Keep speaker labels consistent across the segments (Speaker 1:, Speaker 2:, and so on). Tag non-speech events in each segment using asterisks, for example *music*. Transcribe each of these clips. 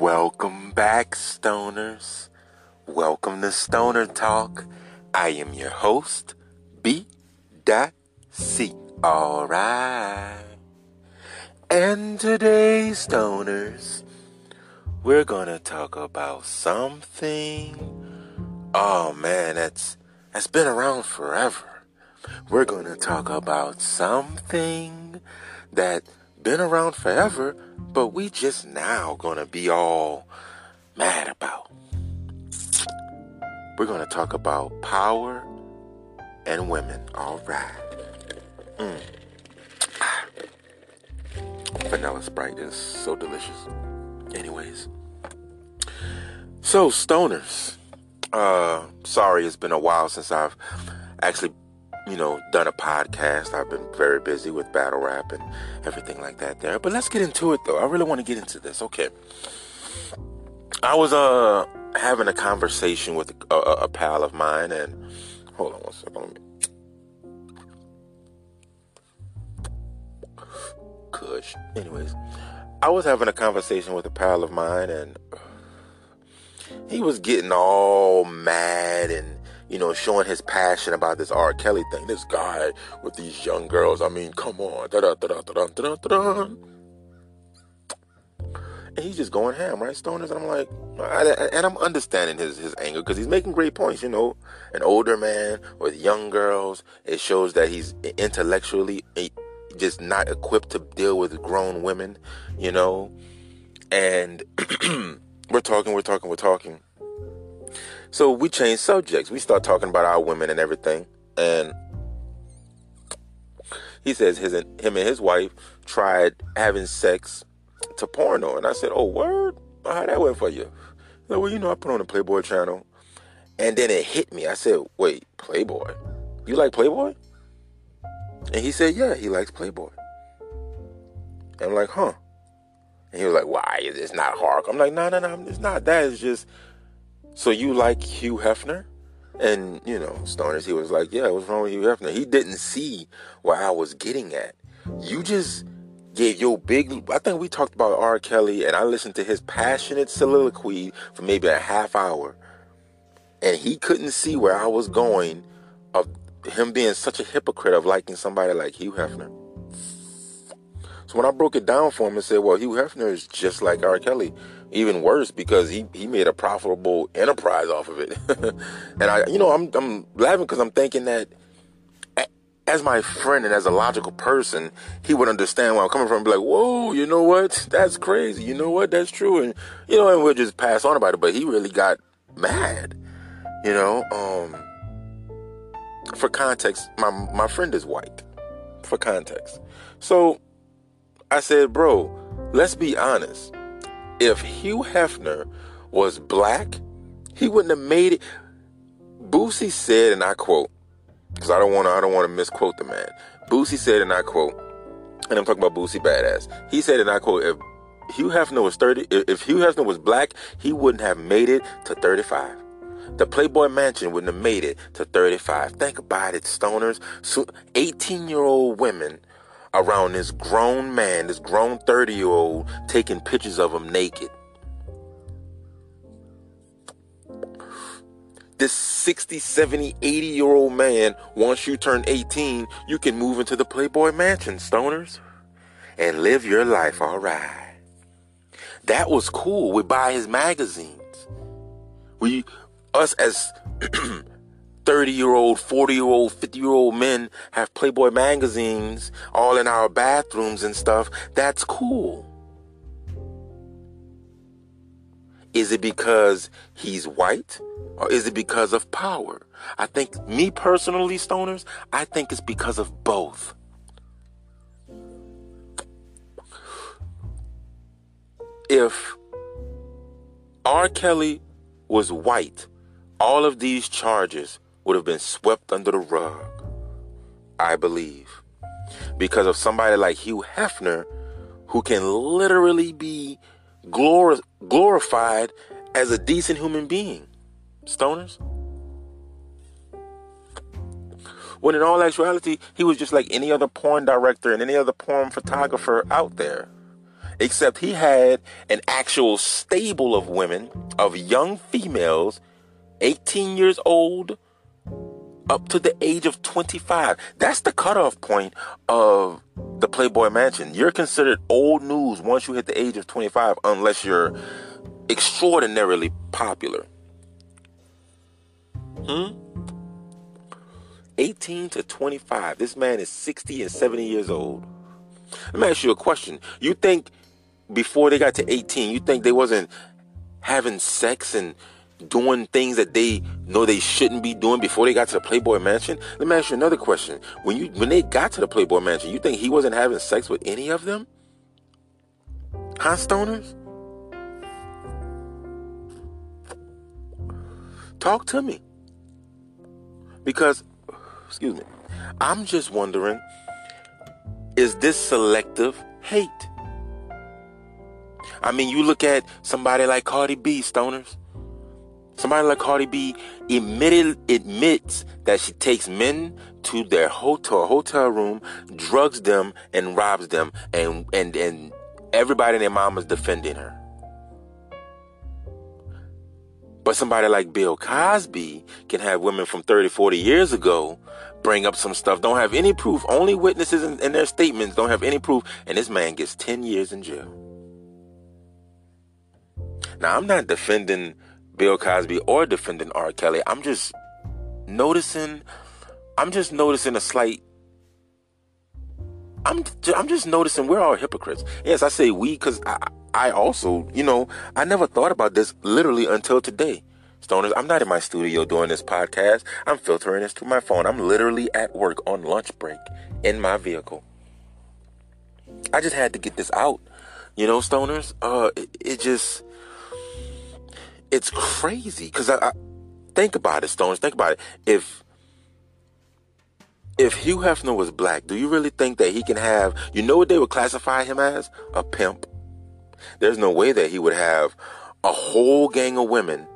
Speaker 1: Welcome back, stoners. Welcome to Stoner Talk. I am your host, B. C. Alright. And today, stoners, we're gonna talk about something. Oh man, that's that's been around forever. We're gonna talk about something that been around forever, but we just now gonna be all mad about. We're gonna talk about power and women. All right. Mm. Vanilla Sprite is so delicious. Anyways, so stoners. Uh, sorry, it's been a while since I've actually you know, done a podcast. I've been very busy with battle rap and everything like that there. But let's get into it though. I really want to get into this. Okay. I was uh having a conversation with a, a, a pal of mine and hold on one second. Kush. Anyways, I was having a conversation with a pal of mine and he was getting all mad and you know, showing his passion about this R. Kelly thing. This guy with these young girls. I mean, come on. And he's just going ham, right, Stoners? And I'm like, and I'm understanding his, his anger because he's making great points. You know, an older man with young girls, it shows that he's intellectually just not equipped to deal with grown women, you know? And we're talking, we're talking, we're talking so we change subjects. We start talking about our women and everything. And he says his him and his wife tried having sex to porno. And I said, Oh, word? How that went for you? Said, well, you know, I put on a Playboy channel. And then it hit me. I said, Wait, Playboy? You like Playboy? And he said, Yeah, he likes Playboy. And I'm like, Huh. And he was like, Why? It's not hard. I'm like, No, no, no, it's not that. It's just so you like Hugh Hefner? And, you know, Stoners, he was like, yeah, what's wrong with Hugh Hefner? He didn't see where I was getting at. You just gave your big, I think we talked about R. Kelly, and I listened to his passionate soliloquy for maybe a half hour. And he couldn't see where I was going of him being such a hypocrite of liking somebody like Hugh Hefner. So when I broke it down for him and said, well, Hugh Hefner is just like R. Kelly, even worse because he, he made a profitable enterprise off of it. *laughs* and I, you know, I'm, I'm laughing because I'm thinking that as my friend and as a logical person, he would understand where I'm coming from and be like, whoa, you know what? That's crazy. You know what? That's true. And, you know, and we'll just pass on about it. But he really got mad, you know, um, for context, my, my friend is white for context. So I said, bro, let's be honest if Hugh Hefner was black, he wouldn't have made it. Boosie said, and I quote, because I don't want to, I don't want to misquote the man. Boosie said, and I quote, and I'm talking about Boosie Badass. He said, and I quote, if Hugh Hefner was 30, if Hugh Hefner was black, he wouldn't have made it to 35. The Playboy Mansion wouldn't have made it to 35. Think about it, stoners. So 18 year old women around this grown man, this grown 30 year old, taking pictures of him naked. This 60, 70, 80 year old man, once you turn 18, you can move into the Playboy Mansion, stoners, and live your life all right. That was cool. We buy his magazines. We, us as *clears throat* 30 year old, 40 year old, 50 year old men have Playboy magazines all in our bathrooms and stuff. That's cool. Is it because he's white or is it because of power? I think, me personally, stoners, I think it's because of both. If R. Kelly was white, all of these charges would have been swept under the rug, I believe, because of somebody like Hugh Hefner who can literally be glor- glorified as a decent human being. Stoners? When in all actuality, he was just like any other porn director and any other porn photographer out there. except he had an actual stable of women, of young females, 18 years old up to the age of 25. That's the cutoff point of the Playboy Mansion. You're considered old news once you hit the age of 25, unless you're extraordinarily popular. Hmm? 18 to 25. This man is 60 and 70 years old. Let me ask you a question. You think before they got to 18, you think they wasn't having sex and doing things that they know they shouldn't be doing before they got to the Playboy Mansion? Let me ask you another question. When you when they got to the Playboy Mansion, you think he wasn't having sex with any of them? Huh, stoners? Talk to me. Because, excuse me, I'm just wondering is this selective hate? I mean, you look at somebody like Cardi B, stoners. Somebody like Cardi B admitted, admits that she takes men to their hotel hotel room, drugs them, and robs them, and and and everybody and their mama's defending her. But somebody like Bill Cosby can have women from 30, 40 years ago bring up some stuff, don't have any proof, only witnesses in, in their statements, don't have any proof, and this man gets 10 years in jail. Now, I'm not defending Bill Cosby or defending R. Kelly. I'm just noticing, I'm just noticing a slight I'm I'm just noticing we're all hypocrites. Yes, I say we because I I also you know I never thought about this literally until today. Stoners, I'm not in my studio doing this podcast. I'm filtering this through my phone. I'm literally at work on lunch break in my vehicle. I just had to get this out. You know, stoners, uh, it, it just, it's crazy. Cause I, I, think about it, Stones. think about it. If, if Hugh Hefner was black, do you really think that he can have, you know what they would classify him as? A pimp. There's no way that he would have a whole gang of women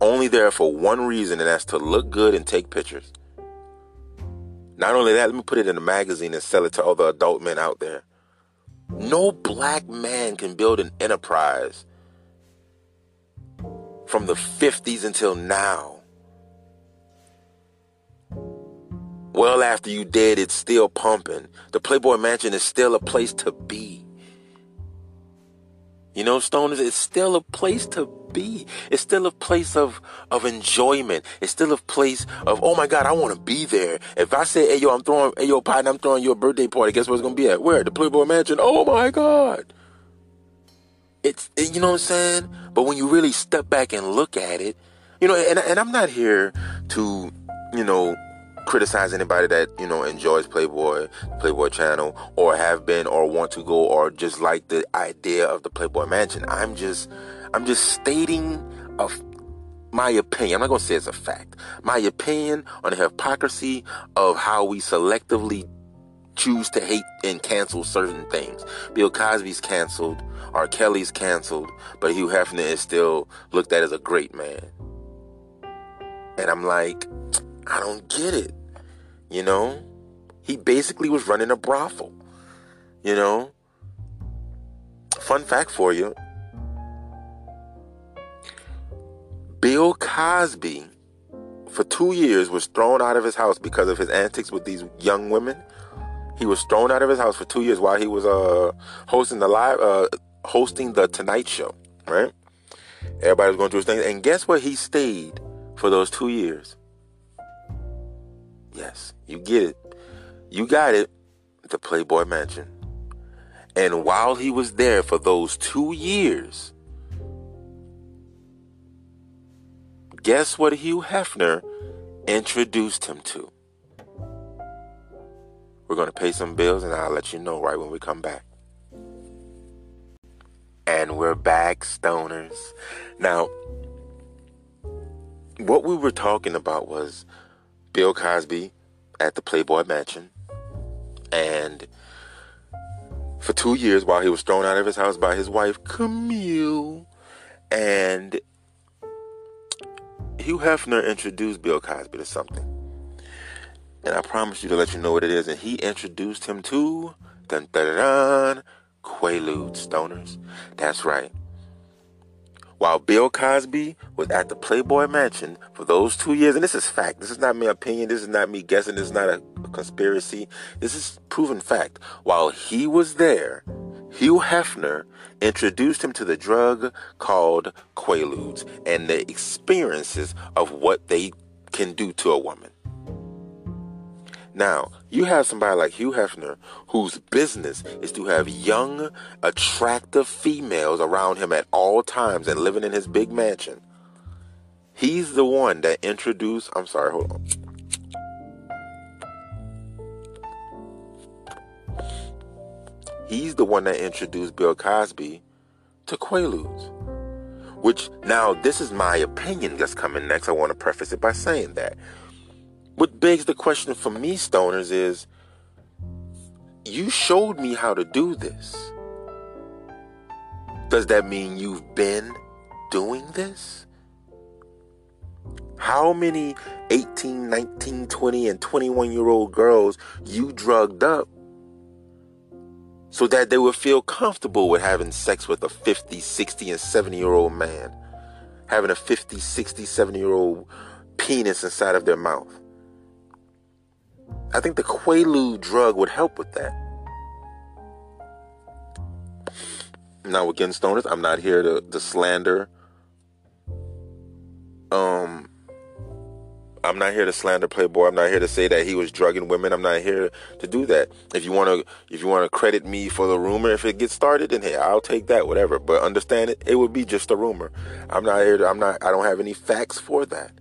Speaker 1: only there for one reason, and that's to look good and take pictures. Not only that, let me put it in a magazine and sell it to other adult men out there. No black man can build an enterprise from the 50s until now. Well, after you dead, it's still pumping. The Playboy Mansion is still a place to be. You know, stoners, it's still a place to be. It's still a place of of enjoyment. It's still a place of, oh my God, I want to be there. If I say, hey yo, I'm throwing, hey yo, partner, I'm throwing you a birthday party, guess where it's gonna be at? Where? The Playboy Mansion. Oh my God. It's, it, you know what I'm saying? But when you really step back and look at it, you know, and, and I'm not here to, you know, criticize anybody that you know enjoys Playboy, Playboy channel, or have been or want to go or just like the idea of the Playboy Mansion. I'm just, I'm just stating of my opinion. I'm not gonna say it's a fact. My opinion on the hypocrisy of how we selectively choose to hate and cancel certain things. Bill Cosby's canceled, R. Kelly's canceled, but Hugh Hefner is still looked at as a great man. And I'm like, I don't get it. You know? He basically was running a brothel. You know? Fun fact for you Bill Cosby, for two years, was thrown out of his house because of his antics with these young women. He was thrown out of his house for two years while he was uh, hosting the live, uh, hosting the Tonight Show. Right? Everybody was going through his thing, and guess where He stayed for those two years. Yes, you get it. You got it. The Playboy Mansion. And while he was there for those two years, guess what Hugh Hefner introduced him to? We're going to pay some bills and I'll let you know right when we come back. And we're back, stoners. Now, what we were talking about was Bill Cosby at the Playboy Mansion. And for two years, while he was thrown out of his house by his wife, Camille, and Hugh Hefner introduced Bill Cosby to something. And I promise you to let you know what it is. And he introduced him to dun, dun, dun, Quaaludes, stoners. That's right. While Bill Cosby was at the Playboy Mansion for those two years, and this is fact, this is not my opinion, this is not me guessing, this is not a, a conspiracy, this is proven fact. While he was there, Hugh Hefner introduced him to the drug called Quaaludes and the experiences of what they can do to a woman. Now, you have somebody like Hugh Hefner whose business is to have young, attractive females around him at all times and living in his big mansion. He's the one that introduced, I'm sorry, hold on. He's the one that introduced Bill Cosby to Quaaludes. Which, now, this is my opinion that's coming next. I want to preface it by saying that. What begs the question for me, stoners, is you showed me how to do this. Does that mean you've been doing this? How many 18, 19, 20, and 21 year old girls you drugged up so that they would feel comfortable with having sex with a 50, 60, and 70 year old man, having a 50, 60, 70 year old penis inside of their mouth. I think the Quaalude drug would help with that. Now, again, stoners, I'm not here to, to slander um I'm not here to slander Playboy. I'm not here to say that he was drugging women. I'm not here to do that. If you want to, if you want to credit me for the rumor, if it gets started, then hey, I'll take that, whatever. But understand it, it would be just a rumor. I'm not here to. I'm not. I don't have any facts for that.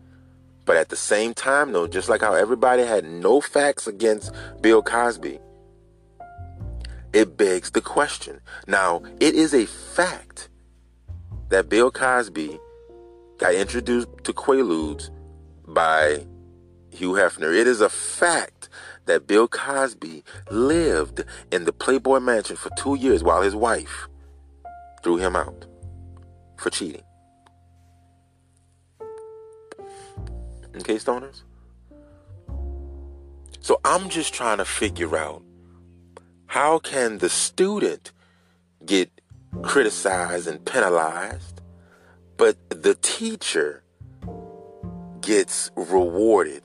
Speaker 1: But at the same time, though, just like how everybody had no facts against Bill Cosby, it begs the question. Now, it is a fact that Bill Cosby got introduced to Quaaludes by Hugh Hefner. It is a fact that Bill Cosby lived in the Playboy Mansion for two years while his wife threw him out for cheating. Okay, stoners? So I'm just trying to figure out how can the student get criticized and penalized, but the teacher gets rewarded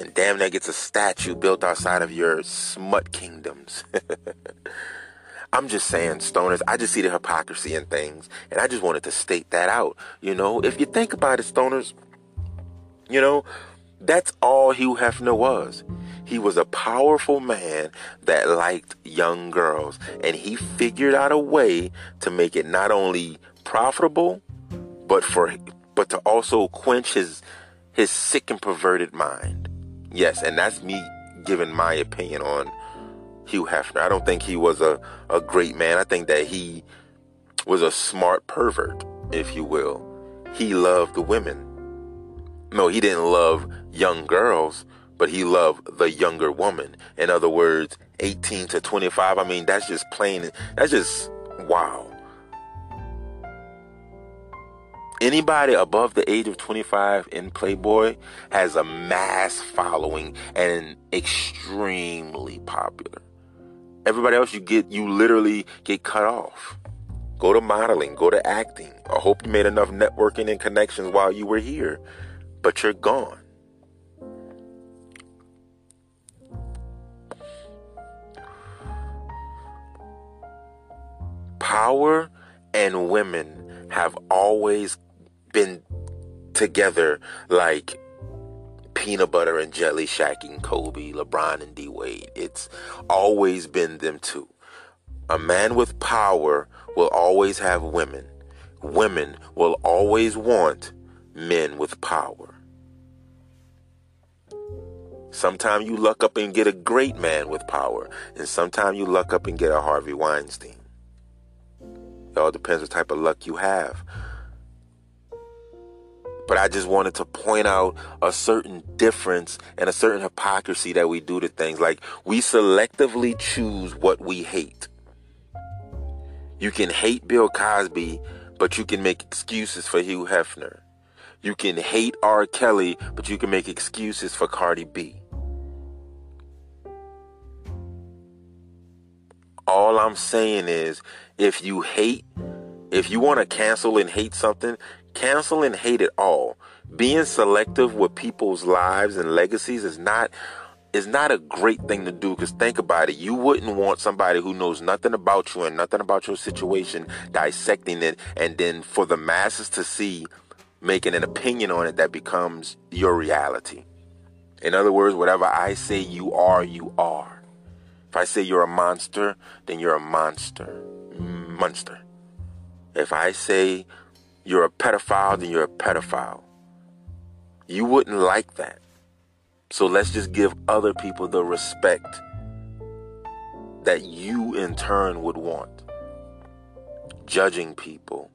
Speaker 1: and damn that gets a statue built outside of your smut kingdoms. *laughs* I'm just saying, stoners, I just see the hypocrisy in things, and I just wanted to state that out. You know, if you think about it, stoners, you know, that's all Hugh Hefner was. He was a powerful man that liked young girls, and he figured out a way to make it not only profitable, but for but to also quench his his sick and perverted mind. Yes, and that's me giving my opinion on Hugh Hefner. I don't think he was a, a great man. I think that he was a smart pervert, if you will. He loved the women. No, he didn't love young girls, but he loved the younger woman. In other words, 18 to 25. I mean, that's just plain, that's just wow. Anybody above the age of 25 in Playboy has a mass following and extremely popular. Everybody else you get, you literally get cut off. Go to modeling, go to acting. I hope you made enough networking and connections while you were here, but you're gone. Power and women have always been together like peanut butter and jelly Shaq and Kobe, LeBron and D Wade. It's always been them two. A man with power will always have women. Women will always want men with power. Sometimes you luck up and get a great man with power, and sometimes you luck up and get a Harvey Weinstein. It all depends what type of luck you have. But I just wanted to point out a certain difference and a certain hypocrisy that we do to things. Like we selectively choose what we hate. You can hate Bill Cosby, but you can make excuses for Hugh Hefner. You can hate R. Kelly, but you can make excuses for Cardi B. All I'm saying is if you hate, if you want to cancel and hate something, cancel and hate it all. Being selective with people's lives and legacies is not is not a great thing to do because think about it. You wouldn't want somebody who knows nothing about you and nothing about your situation dissecting it and then for the masses to see making an opinion on it that becomes your reality. In other words, whatever I say you are, you are. If I say you're a monster, then you're a monster. Monster. If I say you're a pedophile, then you're a pedophile. You wouldn't like that. So let's just give other people the respect that you in turn would want. Judging people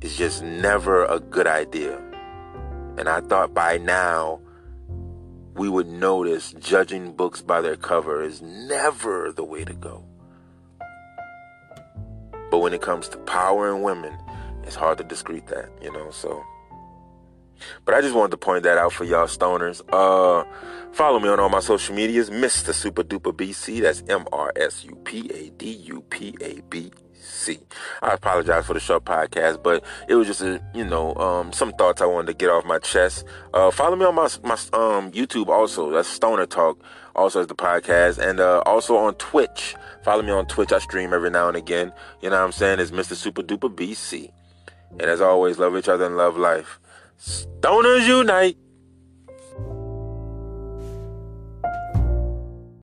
Speaker 1: is just never a good idea. And I thought by now we would notice judging books by their cover is never the way to go. But when it comes to power and women, it's hard to discreet that, you know, so. But I just wanted to point that out for y'all stoners. Uh, follow me on all my social medias, Mr. Supa Dupa BC. That's M R S U P A D U P A B C. I apologize for the short podcast, but it was just a you know um, some thoughts I wanted to get off my chest. Uh, follow me on my my um, YouTube also. That's Stoner Talk. Also as the podcast, and uh, also on Twitch. Follow me on Twitch. I stream every now and again. You know what I'm saying? It's Mr. Supa Dupa BC. And as always, love each other and love life. Stoners unite.